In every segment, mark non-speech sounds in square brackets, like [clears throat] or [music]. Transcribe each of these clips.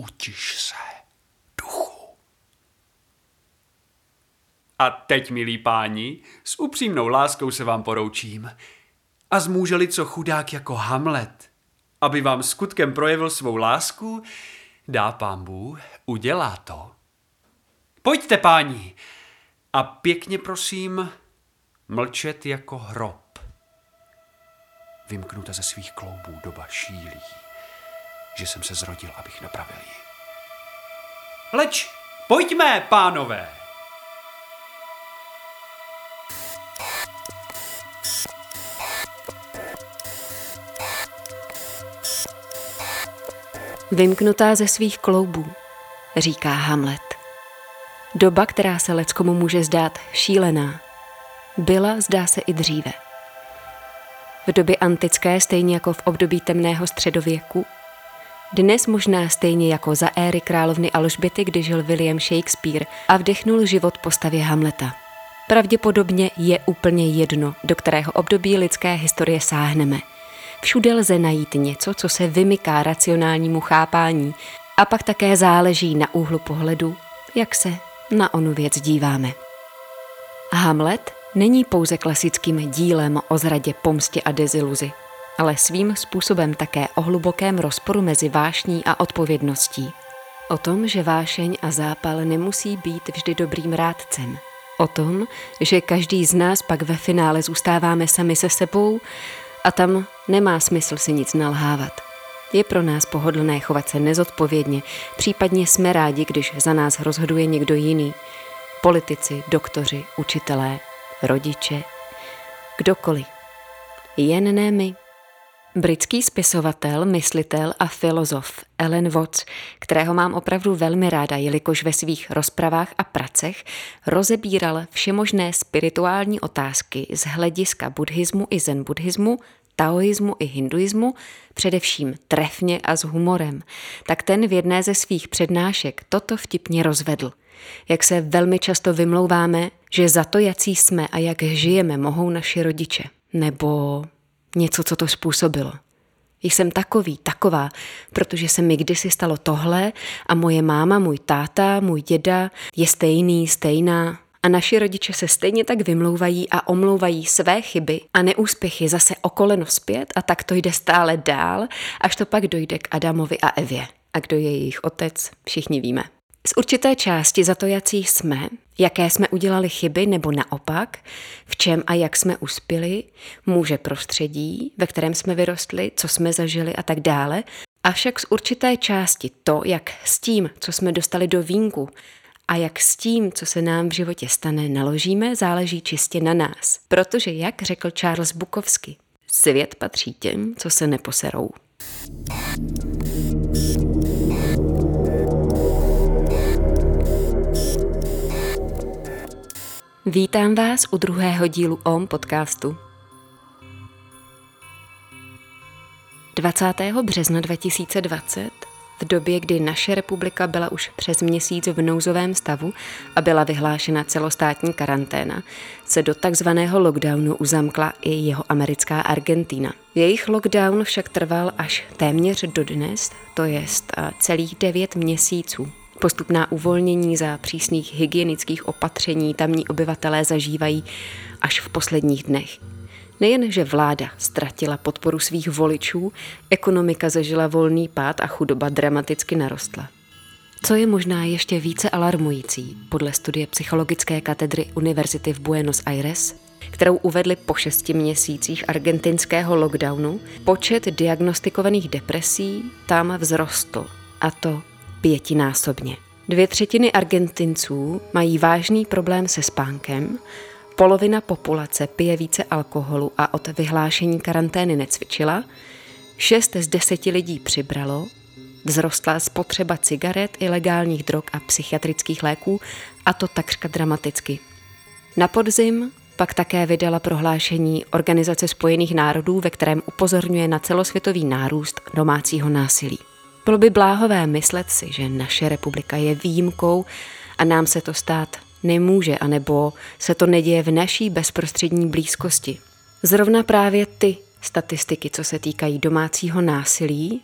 utiš se, duchu. A teď, milí páni, s upřímnou láskou se vám poroučím. A zmůželi co chudák jako Hamlet, aby vám skutkem projevil svou lásku, dá pán Bůh, udělá to. Pojďte, páni, a pěkně prosím, mlčet jako hrob. Vymknuta ze svých kloubů doba šílí, že jsem se zrodil, abych napravil ji. Leč, pojďme, pánové! Vymknutá ze svých kloubů, říká Hamlet. Doba, která se leckomu může zdát šílená, byla, zdá se, i dříve. V době antické, stejně jako v období temného středověku, dnes možná stejně jako za éry královny Alžběty, kdy žil William Shakespeare a vdechnul život postavě Hamleta. Pravděpodobně je úplně jedno, do kterého období lidské historie sáhneme. Všude lze najít něco, co se vymyká racionálnímu chápání a pak také záleží na úhlu pohledu, jak se na onu věc díváme. Hamlet není pouze klasickým dílem o zradě, pomstě a deziluzi, ale svým způsobem také o hlubokém rozporu mezi vášní a odpovědností. O tom, že vášeň a zápal nemusí být vždy dobrým rádcem. O tom, že každý z nás pak ve finále zůstáváme sami se sebou a tam nemá smysl si nic nalhávat. Je pro nás pohodlné chovat se nezodpovědně, případně jsme rádi, když za nás rozhoduje někdo jiný. Politici, doktoři, učitelé, rodiče, kdokoliv. Jen ne my. Britský spisovatel, myslitel a filozof Ellen Watts, kterého mám opravdu velmi ráda, jelikož ve svých rozpravách a pracech rozebíral všemožné spirituální otázky z hlediska buddhismu i zen buddhismu, taoismu i hinduismu, především trefně a s humorem, tak ten v jedné ze svých přednášek toto vtipně rozvedl. Jak se velmi často vymlouváme, že za to, jací jsme a jak žijeme, mohou naši rodiče. Nebo něco, co to způsobilo. Jsem takový, taková, protože se mi kdysi stalo tohle a moje máma, můj táta, můj děda je stejný, stejná. A naši rodiče se stejně tak vymlouvají a omlouvají své chyby a neúspěchy zase okoleno zpět a tak to jde stále dál, až to pak dojde k Adamovi a Evě. A kdo je jejich otec, všichni víme. Z určité části za to, jací jsme, jaké jsme udělali chyby nebo naopak, v čem a jak jsme uspěli, může prostředí, ve kterém jsme vyrostli, co jsme zažili a tak dále, avšak z určité části to, jak s tím, co jsme dostali do vínku a jak s tím, co se nám v životě stane, naložíme, záleží čistě na nás. Protože, jak řekl Charles Bukovsky, svět patří těm, co se neposerou. Vítám vás u druhého dílu OM podcastu. 20. března 2020, v době, kdy naše republika byla už přes měsíc v nouzovém stavu a byla vyhlášena celostátní karanténa, se do takzvaného lockdownu uzamkla i jeho americká Argentina. Jejich lockdown však trval až téměř do dnes, to jest celých devět měsíců. Postupná uvolnění za přísných hygienických opatření tamní obyvatelé zažívají až v posledních dnech. Nejen, že vláda ztratila podporu svých voličů, ekonomika zažila volný pád a chudoba dramaticky narostla. Co je možná ještě více alarmující, podle studie psychologické katedry Univerzity v Buenos Aires, kterou uvedli po šesti měsících argentinského lockdownu, počet diagnostikovaných depresí tam vzrostl, a to pětinásobně. Dvě třetiny Argentinců mají vážný problém se spánkem, polovina populace pije více alkoholu a od vyhlášení karantény necvičila, šest z deseti lidí přibralo, vzrostla spotřeba cigaret, ilegálních drog a psychiatrických léků, a to takřka dramaticky. Na podzim pak také vydala prohlášení Organizace spojených národů, ve kterém upozorňuje na celosvětový nárůst domácího násilí. Bylo by bláhové myslet si, že naše republika je výjimkou a nám se to stát nemůže, anebo se to neděje v naší bezprostřední blízkosti. Zrovna právě ty statistiky, co se týkají domácího násilí,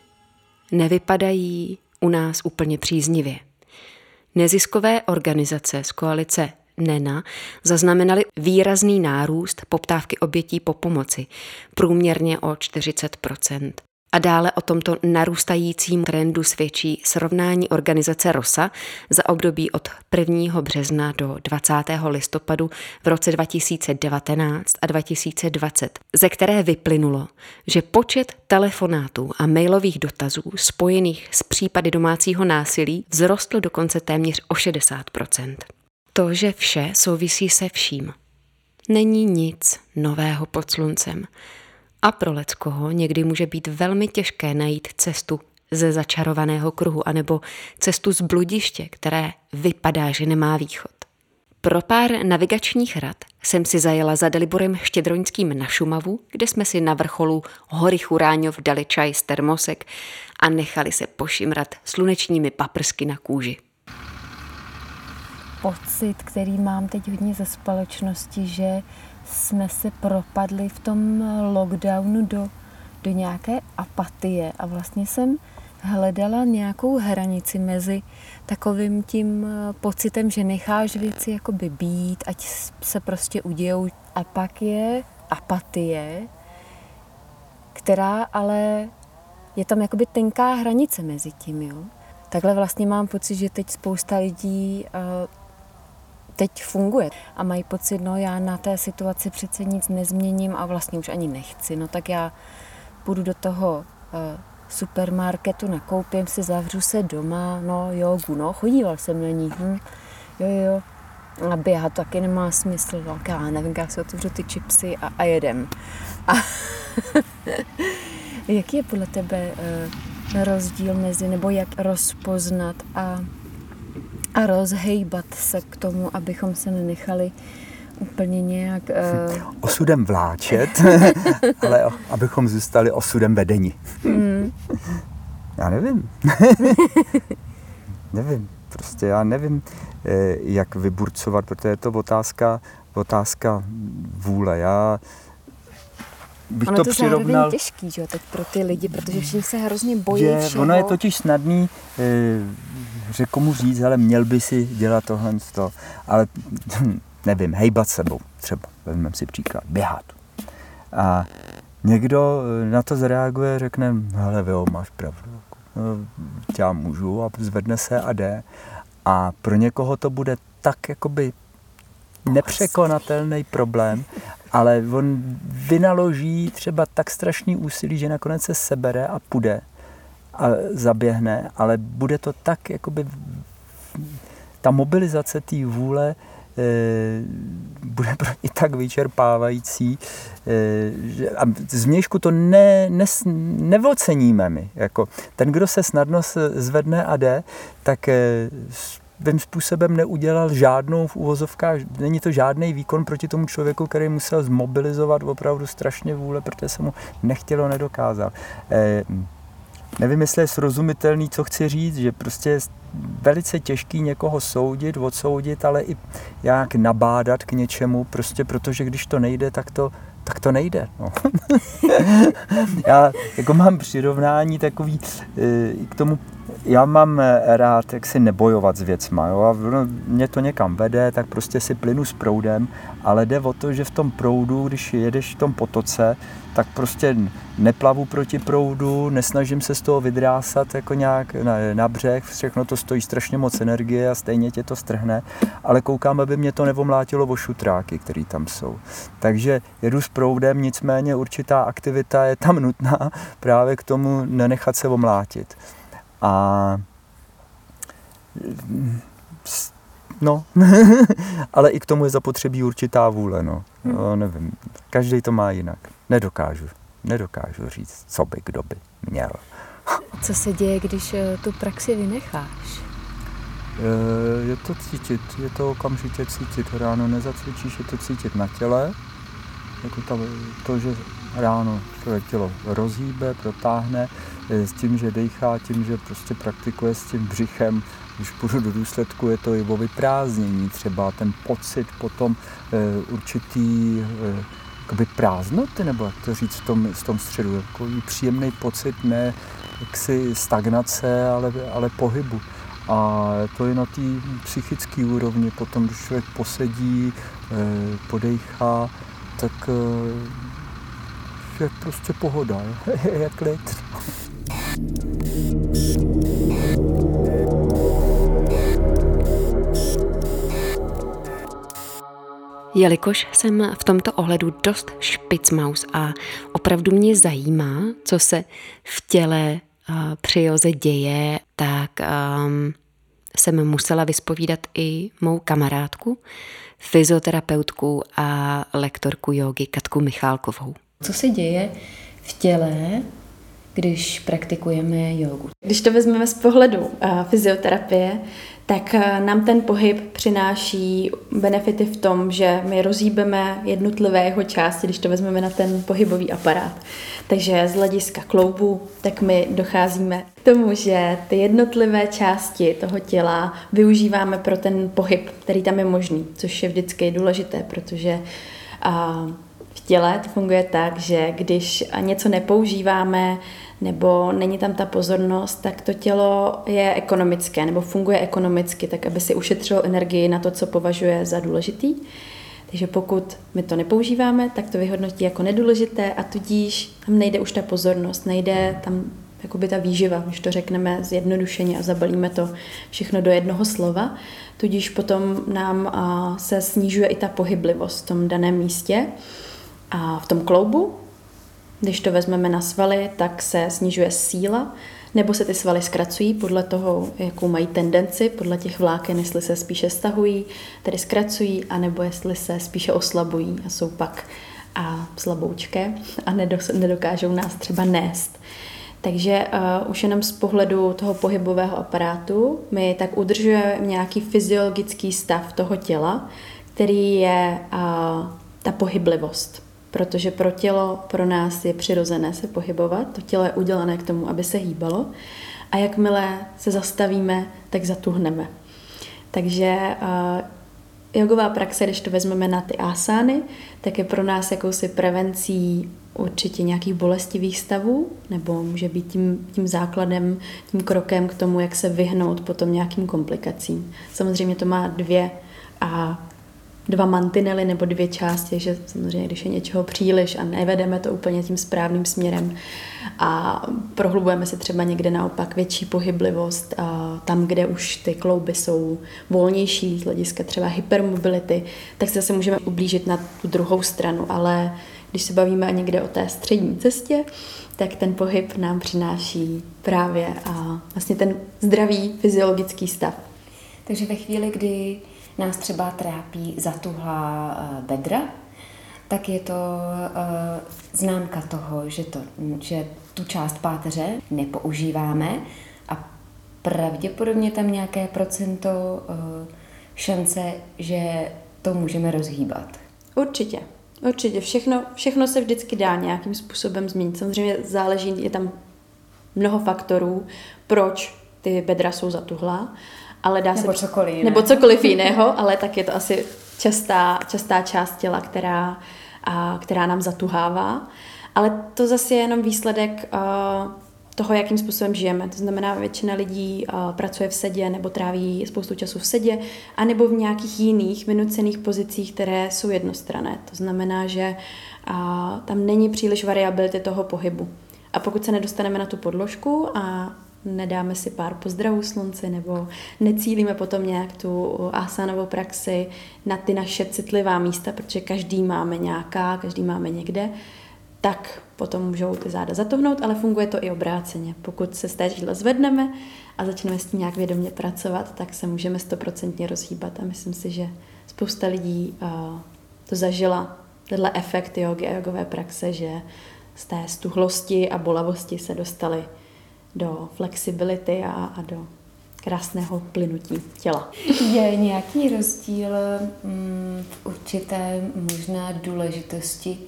nevypadají u nás úplně příznivě. Neziskové organizace z koalice NENA zaznamenaly výrazný nárůst poptávky obětí po pomoci, průměrně o 40 a dále o tomto narůstajícím trendu svědčí srovnání organizace ROSA za období od 1. března do 20. listopadu v roce 2019 a 2020, ze které vyplynulo, že počet telefonátů a mailových dotazů spojených s případy domácího násilí vzrostl dokonce téměř o 60% To, že vše souvisí se vším, není nic nového pod sluncem a pro leckoho někdy může být velmi těžké najít cestu ze začarovaného kruhu anebo cestu z bludiště, které vypadá, že nemá východ. Pro pár navigačních rad jsem si zajela za Deliborem Štědroňským na Šumavu, kde jsme si na vrcholu hory Churáňov dali čaj z termosek a nechali se pošimrat slunečními paprsky na kůži. Pocit, který mám teď hodně ze společnosti, že jsme se propadli v tom lockdownu do, do nějaké apatie a vlastně jsem hledala nějakou hranici mezi takovým tím eh, pocitem, že necháš věci jakoby být, ať se prostě udějou. A pak je apatie, která ale je tam jakoby tenká hranice mezi tím, jo. Takhle vlastně mám pocit, že teď spousta lidí uh, teď funguje. A mají pocit, no já na té situaci přece nic nezměním a vlastně už ani nechci, no tak já půjdu do toho uh, supermarketu, nakoupím si, zavřu se doma, no jogu, no chodíval jsem na ní, hm, jo jo, a běhat taky nemá smysl, no já nevím, jak si otevřu ty čipsy a, a jedem. A [laughs] jaký je podle tebe uh, rozdíl mezi, nebo jak rozpoznat a a rozhejbat se k tomu, abychom se nenechali úplně nějak... Uh... Osudem vláčet, [laughs] ale abychom zůstali osudem vedení. Mm. [laughs] Já nevím. [laughs] nevím. Prostě já nevím, eh, jak vyburcovat, protože je to otázka, otázka vůle. Já bych ono to, to přirovnal... těžký, že teď pro ty lidi, protože všichni se hrozně bojí je, všeho. Ono je totiž snadný e, že komu říct, ale měl by si dělat tohle, to, ale nevím, hejbat sebou třeba, vezmeme si příklad, běhat. A někdo na to zareaguje, řekne, hele, vy máš pravdu, no, já můžu a zvedne se a jde. A pro někoho to bude tak jakoby nepřekonatelný problém, ale on vynaloží třeba tak strašný úsilí, že nakonec se sebere a půjde a zaběhne, ale bude to tak, jakoby ta mobilizace té vůle e, bude pro ně tak vyčerpávající, e, že, a zvnějšku to ne, ne, nevoceníme my. Jako, ten, kdo se snadno zvedne a jde, tak e, svým způsobem neudělal žádnou v úvozovkách, není to žádný výkon proti tomu člověku, který musel zmobilizovat opravdu strašně vůle, protože se mu nechtělo, nedokázal. E, nevím, jestli je srozumitelný, co chci říct, že prostě je velice těžký někoho soudit, odsoudit, ale i jak nabádat k něčemu, prostě protože když to nejde, tak to, tak to nejde. No. [laughs] Já jako mám přirovnání takový e, k tomu já mám eh, rád, jak si nebojovat s věcma. Jo? A mě to někam vede, tak prostě si plynu s proudem, ale jde o to, že v tom proudu, když jedeš v tom potoce, tak prostě neplavu proti proudu, nesnažím se z toho vydrásat jako nějak na, na břeh, všechno to stojí strašně moc energie a stejně tě to strhne, ale koukám, aby mě to nevomlátilo o šutráky, které tam jsou. Takže jedu s proudem, nicméně určitá aktivita je tam nutná [laughs] právě k tomu nenechat se omlátit. A no, [laughs] ale i k tomu je zapotřebí určitá vůle, no. Hmm. no nevím, každý to má jinak. Nedokážu, nedokážu říct, co by kdo by měl. [laughs] Co se děje, když eh, tu praxi vynecháš? Eh, je to cítit, je to okamžitě cítit. Ráno nezacvičíš, je to cítit na těle. Jako to, to že ráno člověk tělo rozhýbe, protáhne, s tím, že dejchá, tím, že prostě praktikuje s tím břichem, když půjdu do důsledku, je to i o vyprázdnění, třeba ten pocit potom e, určitý e, jakoby prázdnoty, nebo jak to říct v tom, v tom středu, takový příjemný pocit, ne jaksi stagnace, ale, ale pohybu. A to je na té psychické úrovni. Potom, když člověk posedí, eh, podejchá, tak je prostě pohoda, [laughs] je klid. Jelikož jsem v tomto ohledu dost špicmaus a opravdu mě zajímá, co se v těle uh, při joze děje, tak um, jsem musela vyspovídat i mou kamarádku, fyzioterapeutku a lektorku jogy Katku Michálkovou. Co se děje v těle, když praktikujeme jogu? Když to vezmeme z pohledu uh, fyzioterapie, tak eh, nám ten pohyb přináší benefity v tom, že my rozhýbeme jednotlivé jeho části, když to vezmeme na ten pohybový aparát. Takže z hlediska kloubu, tak my docházíme k tomu, že ty jednotlivé části toho těla využíváme pro ten pohyb, který tam je možný, což je vždycky důležité, protože a, v těle to funguje tak, že když něco nepoužíváme, nebo není tam ta pozornost, tak to tělo je ekonomické nebo funguje ekonomicky, tak aby si ušetřilo energii na to, co považuje za důležitý. Takže pokud my to nepoužíváme, tak to vyhodnotí jako nedůležité a tudíž tam nejde už ta pozornost, nejde tam jakoby ta výživa, když to řekneme zjednodušeně a zabalíme to všechno do jednoho slova. Tudíž potom nám se snižuje i ta pohyblivost v tom daném místě a v tom kloubu, když to vezmeme na svaly, tak se snižuje síla, nebo se ty svaly zkracují podle toho, jakou mají tendenci, podle těch vláken, jestli se spíše stahují, tedy zkracují, anebo jestli se spíše oslabují a jsou pak a slaboučké a nedokážou nás třeba nést. Takže uh, už jenom z pohledu toho pohybového aparátu my tak udržujeme nějaký fyziologický stav toho těla, který je uh, ta pohyblivost protože pro tělo, pro nás je přirozené se pohybovat, to tělo je udělané k tomu, aby se hýbalo a jakmile se zastavíme, tak zatuhneme. Takže uh, jogová praxe, když to vezmeme na ty asány, tak je pro nás jakousi prevencí určitě nějakých bolestivých stavů, nebo může být tím, tím základem, tím krokem k tomu, jak se vyhnout potom nějakým komplikacím. Samozřejmě to má dvě a dva mantinely nebo dvě části, že samozřejmě, když je něčeho příliš a nevedeme to úplně tím správným směrem a prohlubujeme si třeba někde naopak větší pohyblivost a tam, kde už ty klouby jsou volnější z hlediska třeba hypermobility, tak se zase můžeme ublížit na tu druhou stranu, ale když se bavíme někde o té střední cestě, tak ten pohyb nám přináší právě a vlastně ten zdravý fyziologický stav. Takže ve chvíli, kdy nás třeba trápí zatuhlá eh, bedra, tak je to uh, známka toho, že, to, že tu část páteře nepoužíváme a pravděpodobně tam nějaké procento uh, šance, že to můžeme rozhýbat. Určitě. Určitě. Všechno, všechno se vždycky dá nějakým způsobem změnit. Samozřejmě záleží, je tam mnoho faktorů, proč ty bedra jsou zatuhlá ale dá nebo se... Cokoliv jiného. Nebo cokoliv jiného, ale tak je to asi častá, častá část těla, která, a, která nám zatuhává. Ale to zase je jenom výsledek a, toho, jakým způsobem žijeme. To znamená, většina lidí a, pracuje v sedě nebo tráví spoustu času v sedě, anebo v nějakých jiných vynucených pozicích, které jsou jednostrané. To znamená, že a, tam není příliš variability toho pohybu. A pokud se nedostaneme na tu podložku a nedáme si pár pozdravů slunci nebo necílíme potom nějak tu asanovou praxi na ty naše citlivá místa, protože každý máme nějaká, každý máme někde, tak potom můžou ty záda zatohnout, ale funguje to i obráceně. Pokud se z té žíle zvedneme a začneme s tím nějak vědomě pracovat, tak se můžeme stoprocentně rozhýbat a myslím si, že spousta lidí uh, to zažila, tenhle efekt jogy a jogové praxe, že z té stuhlosti a bolavosti se dostali do flexibility a, a do krásného plynutí těla. Je nějaký rozdíl mm, v určité možná důležitosti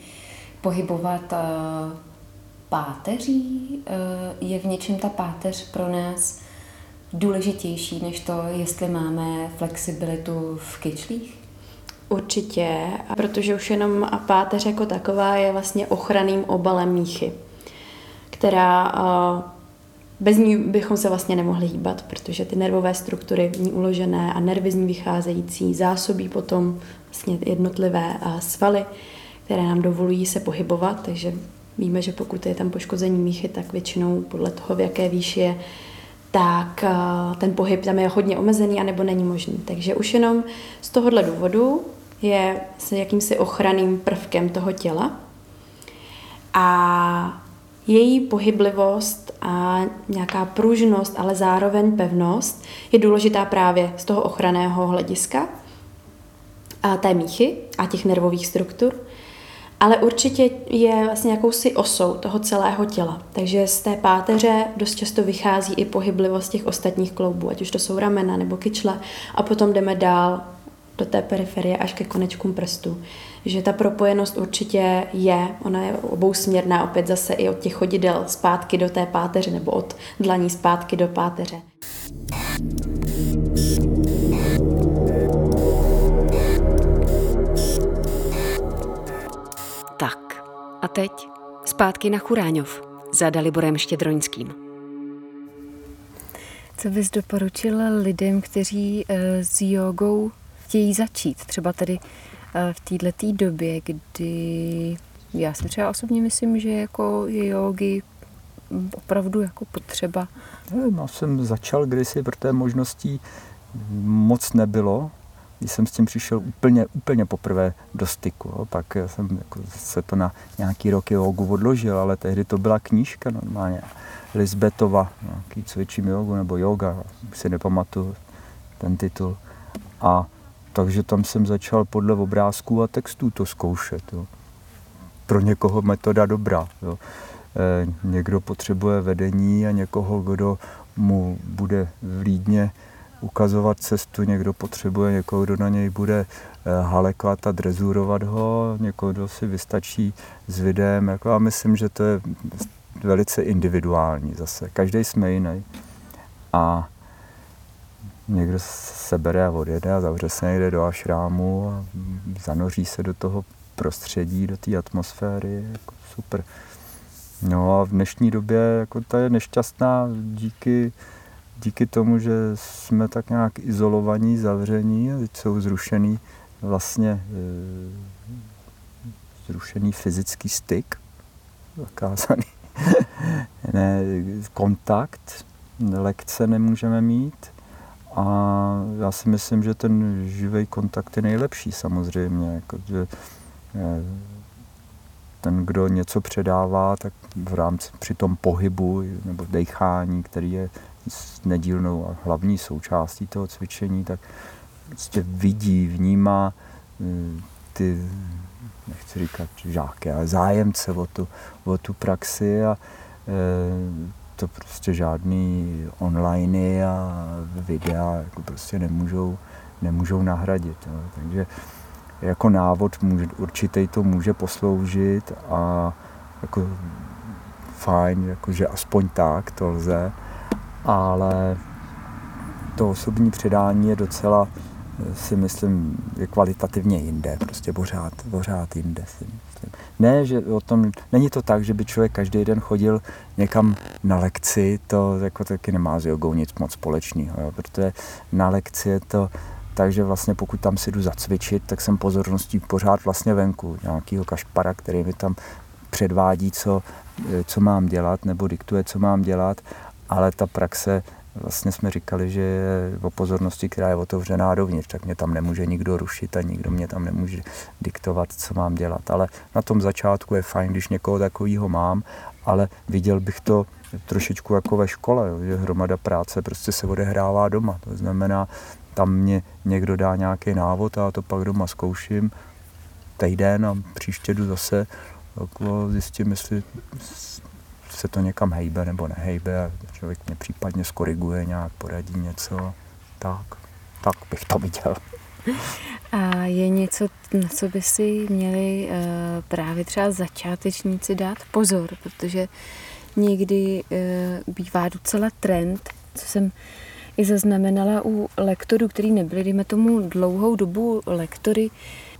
pohybovat uh, páteří? Uh, je v něčem ta páteř pro nás důležitější než to, jestli máme flexibilitu v kyčlích? Určitě, protože už jenom páteř jako taková je vlastně ochranným obalem míchy, která uh, bez ní bychom se vlastně nemohli hýbat, protože ty nervové struktury v ní uložené a nervy z ní vycházející zásobí potom vlastně jednotlivé svaly, které nám dovolují se pohybovat, takže víme, že pokud je tam poškození míchy, tak většinou podle toho, v jaké výši je, tak ten pohyb tam je hodně omezený a nebo není možný. Takže už jenom z tohohle důvodu je s jakýmsi ochranným prvkem toho těla. A její pohyblivost a nějaká pružnost, ale zároveň pevnost je důležitá právě z toho ochranného hlediska a té míchy a těch nervových struktur. Ale určitě je vlastně jakousi osou toho celého těla. Takže z té páteře dost často vychází i pohyblivost těch ostatních kloubů, ať už to jsou ramena nebo kyčle. A potom jdeme dál do té periferie až ke konečkům prstů. Že ta propojenost určitě je, ona je obousměrná opět zase i od těch chodidel zpátky do té páteře nebo od dlaní zpátky do páteře. Tak a teď zpátky na Churáňov za Daliborem Štědroňským. Co bys doporučil lidem, kteří eh, s jogou chtějí začít. Třeba tady eh, v této době, kdy já si třeba osobně myslím, že jako je jogi opravdu jako potřeba. Já jsem začal kdysi, protože možností moc nebylo. Když jsem s tím přišel úplně, úplně poprvé do styku, jo. pak jsem jako se to na nějaký roky jogu odložil, ale tehdy to byla knížka normálně. Lisbetova, nějaký cvičím jogu nebo yoga, si nepamatuju ten titul. A takže tam jsem začal podle obrázků a textů to zkoušet. Jo. Pro někoho metoda dobrá. Jo. E, někdo potřebuje vedení a někoho, kdo mu bude vlídně ukazovat cestu, někdo potřebuje někoho, kdo na něj bude e, halekat a drezurovat ho, někoho, kdo si vystačí s videem. Jako, a myslím, že to je velice individuální zase. Každý jsme jiný. A někdo se bere a odjede a zavře se někde do ašrámu a zanoří se do toho prostředí, do té atmosféry, jako super. No a v dnešní době jako ta je nešťastná díky, díky tomu, že jsme tak nějak izolovaní, zavření a teď jsou zrušený vlastně e, zrušený fyzický styk, zakázaný [laughs] ne, kontakt, lekce nemůžeme mít, a já si myslím, že ten živý kontakt je nejlepší samozřejmě. Jako, že, eh, ten, kdo něco předává, tak v rámci při tom pohybu nebo dechání, který je nedílnou a hlavní součástí toho cvičení, tak prostě vidí, vnímá eh, ty, nechci říkat žáky, ale zájemce o tu, o tu praxi a e, to prostě žádný online a videa jako prostě nemůžou, nemůžou nahradit. Jo. Takže jako návod může, určitě to může posloužit a jako fajn, jakože aspoň tak to lze, ale to osobní předání je docela si myslím, je kvalitativně jinde, prostě pořád, pořád jinde si myslím. Ne, že o tom, není to tak, že by člověk každý den chodil někam na lekci, to jako taky nemá s jogou nic moc společného, jo, protože na lekci je to takže vlastně pokud tam si jdu zacvičit, tak jsem pozorností pořád vlastně venku, nějakého kašpara, který mi tam předvádí, co, co mám dělat, nebo diktuje, co mám dělat, ale ta praxe vlastně jsme říkali, že je o pozornosti, která je otevřená dovnitř, tak mě tam nemůže nikdo rušit a nikdo mě tam nemůže diktovat, co mám dělat. Ale na tom začátku je fajn, když někoho takového mám, ale viděl bych to trošičku jako ve škole, že hromada práce prostě se odehrává doma. To znamená, tam mě někdo dá nějaký návod a já to pak doma zkouším týden a příště jdu zase jako zjistím, jestli se to někam hejbe nebo nehejbe člověk mě případně skoriguje nějak, poradí něco, tak, tak bych to viděl. A je něco, na co by si měli uh, právě třeba začátečníci dát pozor, protože někdy uh, bývá docela trend, co jsem i zaznamenala u lektorů, který nebyli, dejme tomu, dlouhou dobu lektory,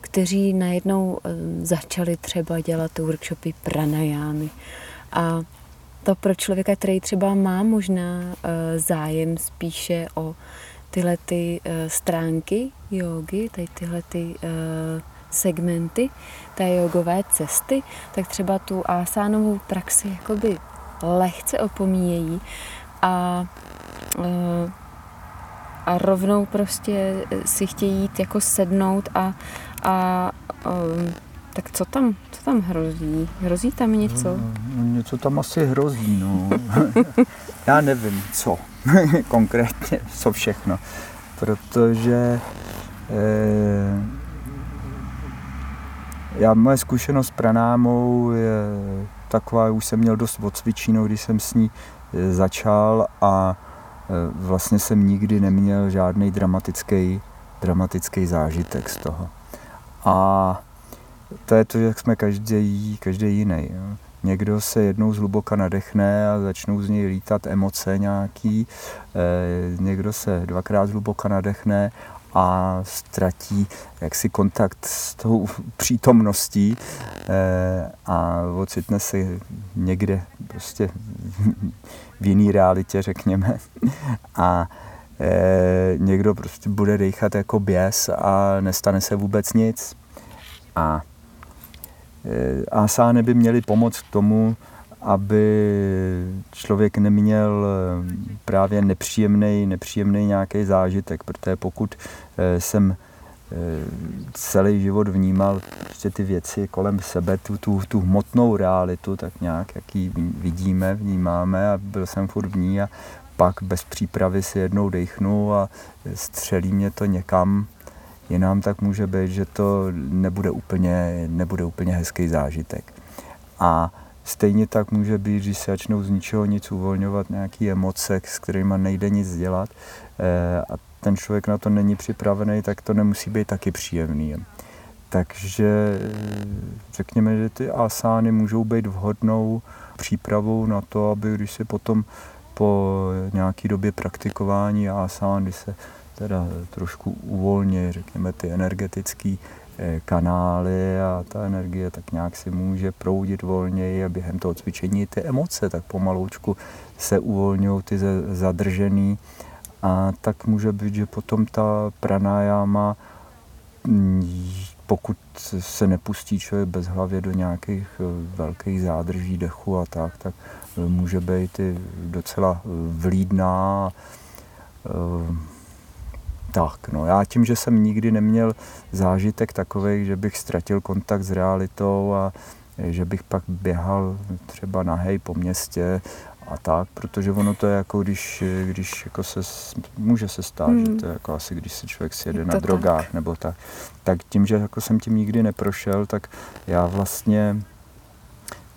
kteří najednou uh, začali třeba dělat workshopy pranajámy. A to pro člověka, který třeba má možná uh, zájem spíše o tyhle ty uh, stránky jogy, tady tyhle ty uh, segmenty té jogové cesty, tak třeba tu asánovou praxi jakoby lehce opomíjejí a, a rovnou prostě si chtějí jít jako sednout a, a tak co tam, co tam hrozí? Hrozí tam něco? No, no, něco tam asi hrozí, no. [laughs] Já nevím, co [laughs] konkrétně, co všechno. Protože eh, já, moje zkušenost s pranámou je taková, už jsem měl dost odcvičínou, když jsem s ní eh, začal a eh, vlastně jsem nikdy neměl žádný dramatický, dramatický zážitek z toho. A to je to, jak jsme každý, každý jiný. Jo. Někdo se jednou zhluboka nadechne a začnou z něj lítat emoce nějaký, e, někdo se dvakrát zhluboka nadechne a ztratí jaksi kontakt s tou přítomností e, a ocitne se někde prostě v jiný realitě, řekněme. A e, někdo prostě bude dechat jako běs a nestane se vůbec nic. A asány by měly pomoct tomu, aby člověk neměl eh, právě nepříjemný, nepříjemný nějaký zážitek, protože pokud eh, jsem celý život vnímal prostě ty věci kolem sebe, tu, tu, tu hmotnou realitu, tak nějak, jak ji vidíme, vnímáme a byl jsem furt v ní a pak bez přípravy si jednou dechnu a střelí mě to někam jinam, tak může být, že to nebude úplně, nebude úplně hezký zážitek. A stejně tak může být, když se začnou z ničeho nic uvolňovat nějaké emoce, s kterými nejde nic dělat eh, a ten člověk na to není připravený, tak to nemusí být taky příjemný. Takže eh, řekněme, že ty asány můžou být vhodnou přípravou na to, aby když se potom po nějaké době praktikování asán, kdy se teda trošku uvolně, řekněme, ty energetické eh, kanály a ta energie tak nějak si může proudit volněji a během toho cvičení ty emoce tak pomaloučku se uvolňují ty zadržený. A tak může být, že potom ta pranayama mm, pokud se nepustí člověk bez hlavě do nějakých eh, velkých zádrží dechu a tak, tak eh, může být i docela vlídná tak, no já tím, že jsem nikdy neměl zážitek takový, že bych ztratil kontakt s realitou a že bych pak běhal třeba nahej po městě a tak, protože ono to je jako když, když jako se, může se stát, hmm. že to je jako asi když se člověk sjede na drogách tak. nebo tak, tak tím, že jako jsem tím nikdy neprošel, tak já vlastně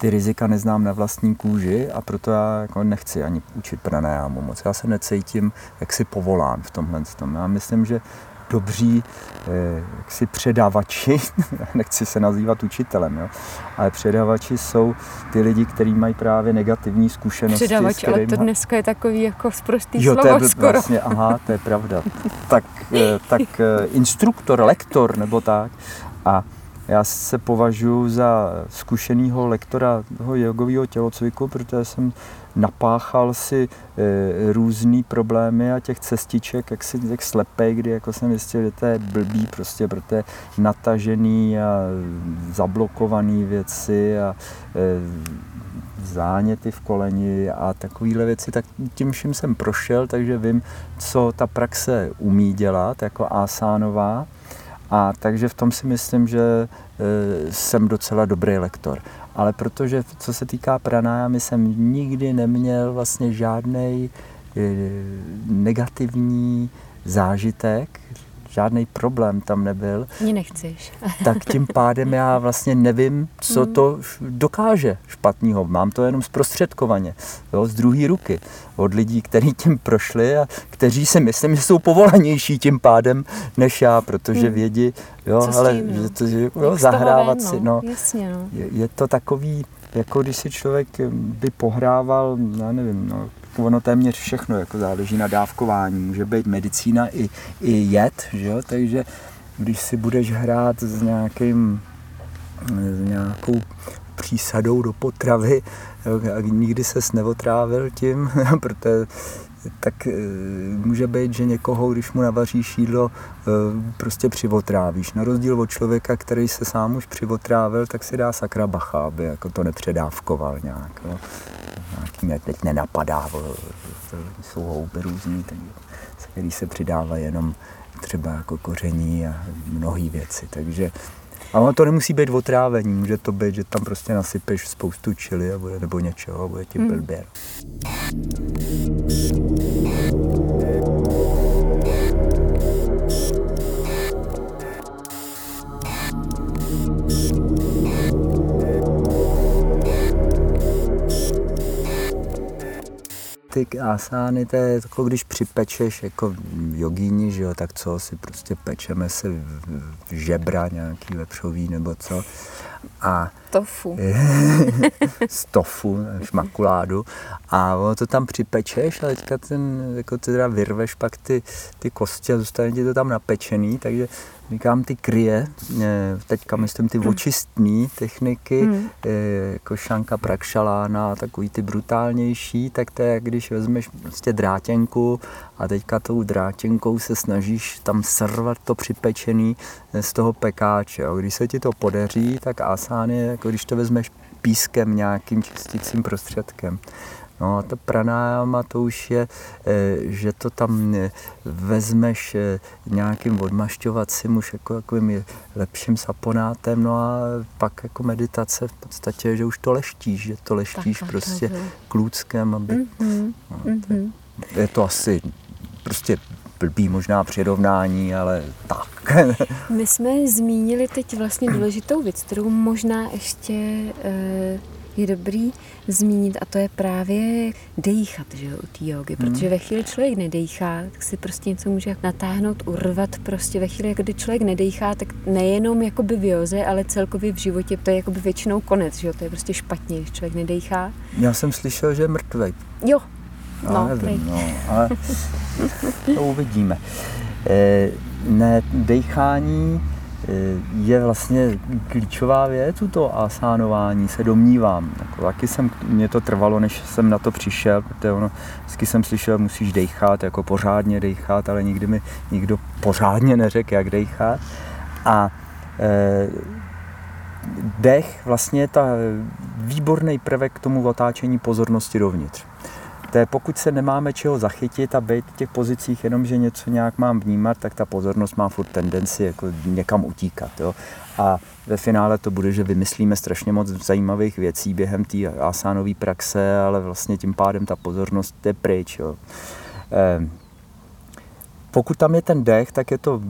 ty rizika neznám na vlastní kůži a proto já jako nechci ani učit pranajámu moc. Já se necítím jaksi povolán v tomhle tom. Já myslím, že dobří eh, jaksi předávači, [laughs] nechci se nazývat učitelem, jo, ale předávači jsou ty lidi, kteří mají právě negativní zkušenosti. Předávač, ale to dneska je takový jako zprostý jo, slovo to je skoro. Vlastně, aha, to je pravda. tak, eh, tak eh, instruktor, lektor nebo tak. A já se považuji za zkušeného lektora toho jogového tělocviku, protože jsem napáchal si e, různé problémy a těch cestiček, jak si jak slepej, kdy jako jsem zjistil, že to je blbý prostě, protože natažený a zablokovaný věci a e, záněty v koleni a takovéhle věci, tak tím vším jsem prošel, takže vím, co ta praxe umí dělat jako asánová a takže v tom si myslím, že e, jsem docela dobrý lektor. Ale protože co se týká pranájamy, jsem nikdy neměl vlastně žádný e, negativní zážitek, žádný problém tam nebyl. Mě nechceš. [laughs] tak tím pádem já vlastně nevím, co hmm. to dokáže špatného. Mám to jenom zprostředkovaně, jo, z druhé ruky, od lidí, kteří tím prošli a kteří si myslím, že jsou povolanější tím pádem než já, protože hmm. vědí, jo, ale tím, no? že to, že, jo, zahrávat ven, no? si, no, Jasně, no. Je, je to takový, jako když si člověk by pohrával, já nevím, no, ono téměř všechno jako záleží na dávkování. Může být medicína i, i jed, že jo? takže když si budeš hrát s nějakým s nějakou přísadou do potravy a nikdy ses neotrávil tím, [laughs] protože tak e, může být, že někoho, když mu navaříš jídlo, e, prostě přivotrávíš. Na rozdíl od člověka, který se sám už přivotrávil, tak si dá sakra bacha, aby jako to nepředávkoval nějak. Jo. Nějaký mě teď nenapadá, jsou houby různý, který se přidává jenom třeba jako koření a mnohé věci. Takže a ono to nemusí být otrávení, může to být, že tam prostě nasypeš spoustu čili a bude, nebo něčeho a bude ti hmm. Ty asány, to je jako když připečeš jako jogíni, že jo, tak co si prostě pečeme se v žebra nějaký vepřový nebo co. A tofu. z [laughs] tofu, šmakuládu. A ono to tam připečeš a teďka ten, jako ty teda vyrveš pak ty, ty kosti a zůstane ti to tam napečený, takže říkám ty kryje, eh, teďka myslím ty očistní techniky, hmm. Eh, jako šanka prakšalána, takový ty brutálnější, tak to je, když vezmeš prostě drátěnku a teďka tou drátěnkou se snažíš tam srvat to připečený eh, z toho pekáče. A když se ti to podaří, tak asán je, jako když to vezmeš pískem, nějakým čistícím prostředkem. No a ta pranájama to už je, eh, že to tam eh, vezmeš eh, nějakým odmašťovacím už jako takovým lepším saponátem, no a pak jako meditace v podstatě, že už to leštíš, že to leštíš tak, prostě tak, klůckem, aby... Mm-hmm. No, mm-hmm. Je to asi prostě blbý možná přirovnání, ale tak. [laughs] My jsme zmínili teď vlastně důležitou věc, kterou možná ještě je dobrý zmínit a to je právě dejchat že u té jogy, hmm. protože ve chvíli člověk nedejchá, tak si prostě něco může natáhnout, urvat prostě ve chvíli, kdy člověk nedejchá, tak nejenom jakoby v joze, ale celkově v životě, to je jakoby většinou konec, že jo, to je prostě špatně, když člověk nedejchá. Já jsem slyšel, že je mrtvej. Jo, no, nevím, no, ale to uvidíme. E, ne, dejchání Eh, je vlastně klíčová věc u toho asánování, se domnívám. Jako, taky jsem, mě to trvalo, než jsem na to přišel, protože ono, vždycky jsem slyšel, musíš dejchat, jako pořádně dejchat, ale nikdy mi nikdo pořádně neřekl, jak dejchat. A e, dech vlastně je ta výborný prvek k tomu otáčení pozornosti dovnitř to je, pokud se nemáme čeho zachytit a být v těch pozicích jenom, že něco nějak mám vnímat, tak ta pozornost má furt tendenci jako někam utíkat. Jo? A ve finále to bude, že vymyslíme strašně moc zajímavých věcí během té asánové praxe, ale vlastně tím pádem ta pozornost je pryč. Jo? Eh, pokud tam je ten dech, tak je to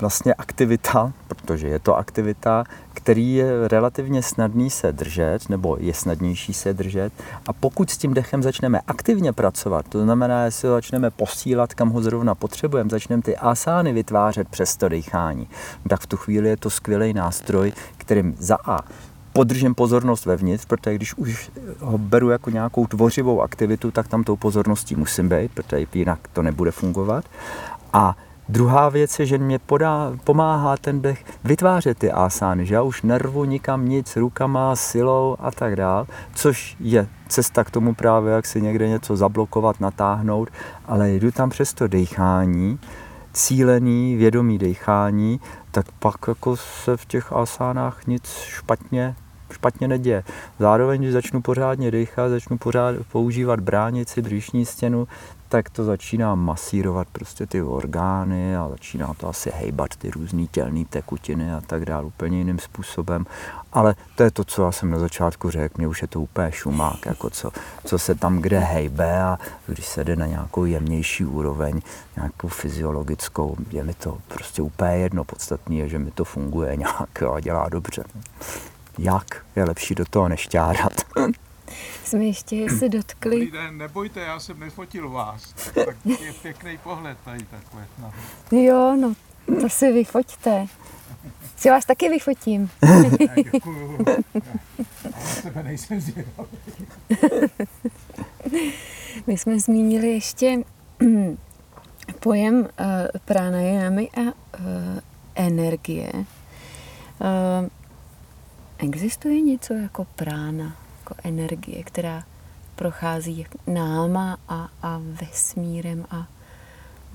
vlastně aktivita, protože je to aktivita, který je relativně snadný se držet, nebo je snadnější se držet. A pokud s tím dechem začneme aktivně pracovat, to znamená, jestli ho začneme posílat, kam ho zrovna potřebujeme, začneme ty asány vytvářet přes to dechání, tak v tu chvíli je to skvělý nástroj, kterým za A podržím pozornost vevnitř, protože když už ho beru jako nějakou tvořivou aktivitu, tak tam tou pozorností musím být, protože jinak to nebude fungovat. A Druhá věc je, že mě podá, pomáhá ten dech vytvářet ty asány, že já už nervu nikam nic rukama, silou a tak dál, což je cesta k tomu právě, jak si někde něco zablokovat, natáhnout, ale jdu tam přes to dechání, cílený, vědomý dechání, tak pak jako se v těch asánách nic špatně špatně neděje. Zároveň, když začnu pořádně dechat, začnu pořád používat bránici, břišní stěnu, tak to začíná masírovat prostě ty orgány a začíná to asi hejbat ty různé tělné tekutiny a tak dále úplně jiným způsobem. Ale to je to, co já jsem na začátku řekl, mě už je to úplně šumák, jako co, co se tam kde hejbe a když se jde na nějakou jemnější úroveň, nějakou fyziologickou, je mi to prostě úplně jedno. Podstatný je, že mi to funguje [laughs] nějak a dělá dobře. Jak je lepší do toho nešťárat? [laughs] jsme ještě se dotkli. Dobrý den, nebojte, já jsem nefotil vás. Tak je pěkný pohled tady takhle. No. Jo, no, to si vyfoťte. Si vás taky vyfotím. [laughs] Děkuju. Sebe nejsem zvědavý. My jsme zmínili ještě [clears throat] pojem uh, pranayamy a uh, energie. Uh, Existuje něco jako prána, jako energie, která prochází náma a, a vesmírem a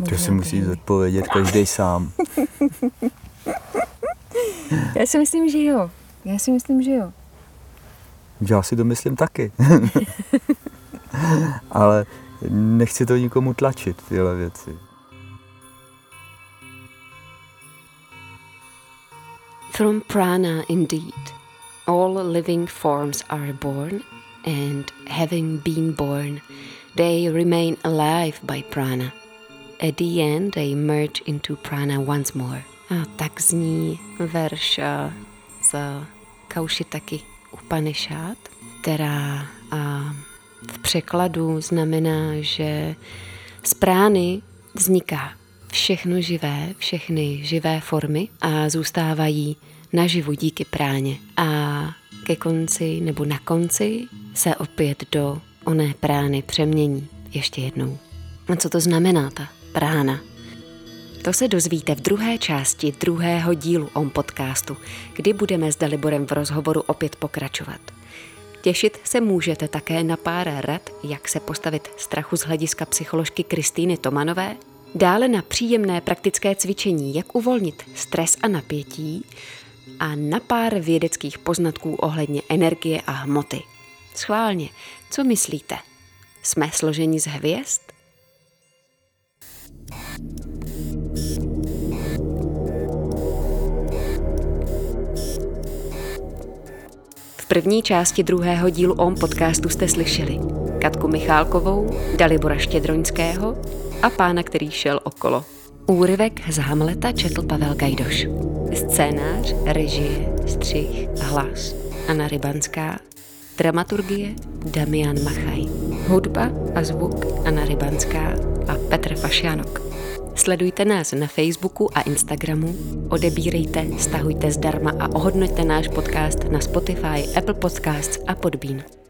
To si musí zodpovědět každý sám. [laughs] Já si myslím, že jo. Já si myslím, že jo. Já si to myslím taky. [laughs] Ale nechci to nikomu tlačit, tyhle věci. From prana, indeed, all living forms are born, and having been born, they remain alive by prana. At the end, they merge into prana once more. A tak zní verš eh, z Kaushitaki Upanishad, která a v překladu znamená, že z prány vzniká všechno živé, všechny živé formy a zůstávají naživu díky práně. A ke konci nebo na konci se opět do oné prány přemění ještě jednou. A co to znamená ta prána? To se dozvíte v druhé části druhého dílu OM podcastu, kdy budeme s Daliborem v rozhovoru opět pokračovat. Těšit se můžete také na pár rad, jak se postavit strachu z hlediska psycholožky Kristýny Tomanové, dále na příjemné praktické cvičení, jak uvolnit stres a napětí a na pár vědeckých poznatků ohledně energie a hmoty. Schválně, co myslíte? Jsme složeni z hvězd? V první části druhého dílu OM podcastu jste slyšeli Katku Michálkovou, Dalibora Štědroňského a pána, který šel okolo. Úryvek z Hamleta četl Pavel Gajdoš. Scénář, režie, střih hlas Anna Rybanská, dramaturgie Damian Machaj, hudba a zvuk Anna Rybanská a Petr Fašianok. Sledujte nás na Facebooku a Instagramu, odebírejte, stahujte zdarma a ohodnoťte náš podcast na Spotify, Apple Podcasts a Podbean.